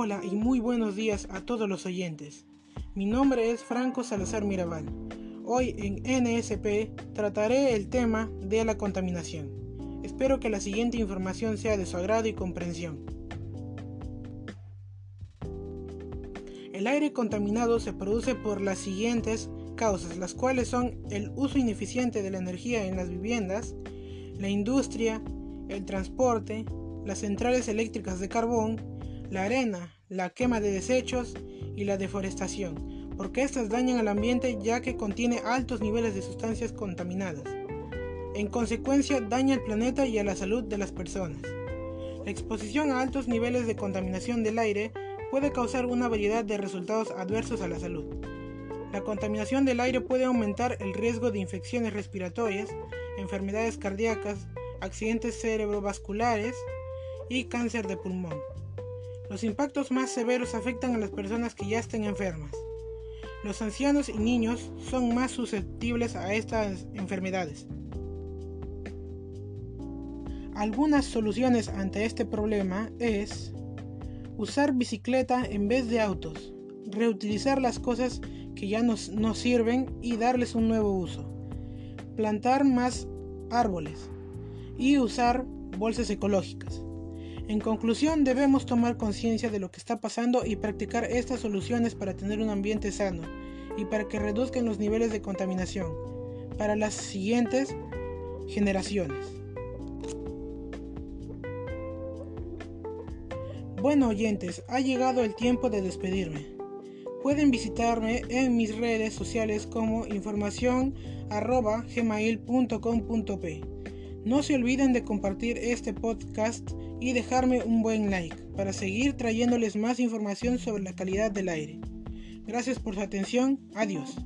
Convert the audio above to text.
Hola y muy buenos días a todos los oyentes. Mi nombre es Franco Salazar Mirabal. Hoy en NSP trataré el tema de la contaminación. Espero que la siguiente información sea de su agrado y comprensión. El aire contaminado se produce por las siguientes causas, las cuales son el uso ineficiente de la energía en las viviendas, la industria, el transporte, las centrales eléctricas de carbón, la arena, la quema de desechos y la deforestación, porque estas dañan al ambiente ya que contiene altos niveles de sustancias contaminadas. En consecuencia, daña al planeta y a la salud de las personas. La exposición a altos niveles de contaminación del aire puede causar una variedad de resultados adversos a la salud. La contaminación del aire puede aumentar el riesgo de infecciones respiratorias, enfermedades cardíacas, accidentes cerebrovasculares y cáncer de pulmón. Los impactos más severos afectan a las personas que ya estén enfermas. Los ancianos y niños son más susceptibles a estas enfermedades. Algunas soluciones ante este problema es usar bicicleta en vez de autos, reutilizar las cosas que ya nos, sirven y darles un nuevo uso, plantar más árboles y usar bolsas ecológicas. En conclusión, debemos tomar conciencia de lo que está pasando y practicar estas soluciones para tener un ambiente sano y para que reduzcan los niveles de contaminación para las siguientes generaciones. Bueno oyentes, ha llegado el tiempo de despedirme. Pueden visitarme en mis redes sociales como información No se olviden de compartir este podcast y dejarme un buen like para seguir trayéndoles más información sobre la calidad del aire. Gracias por su atención, adiós.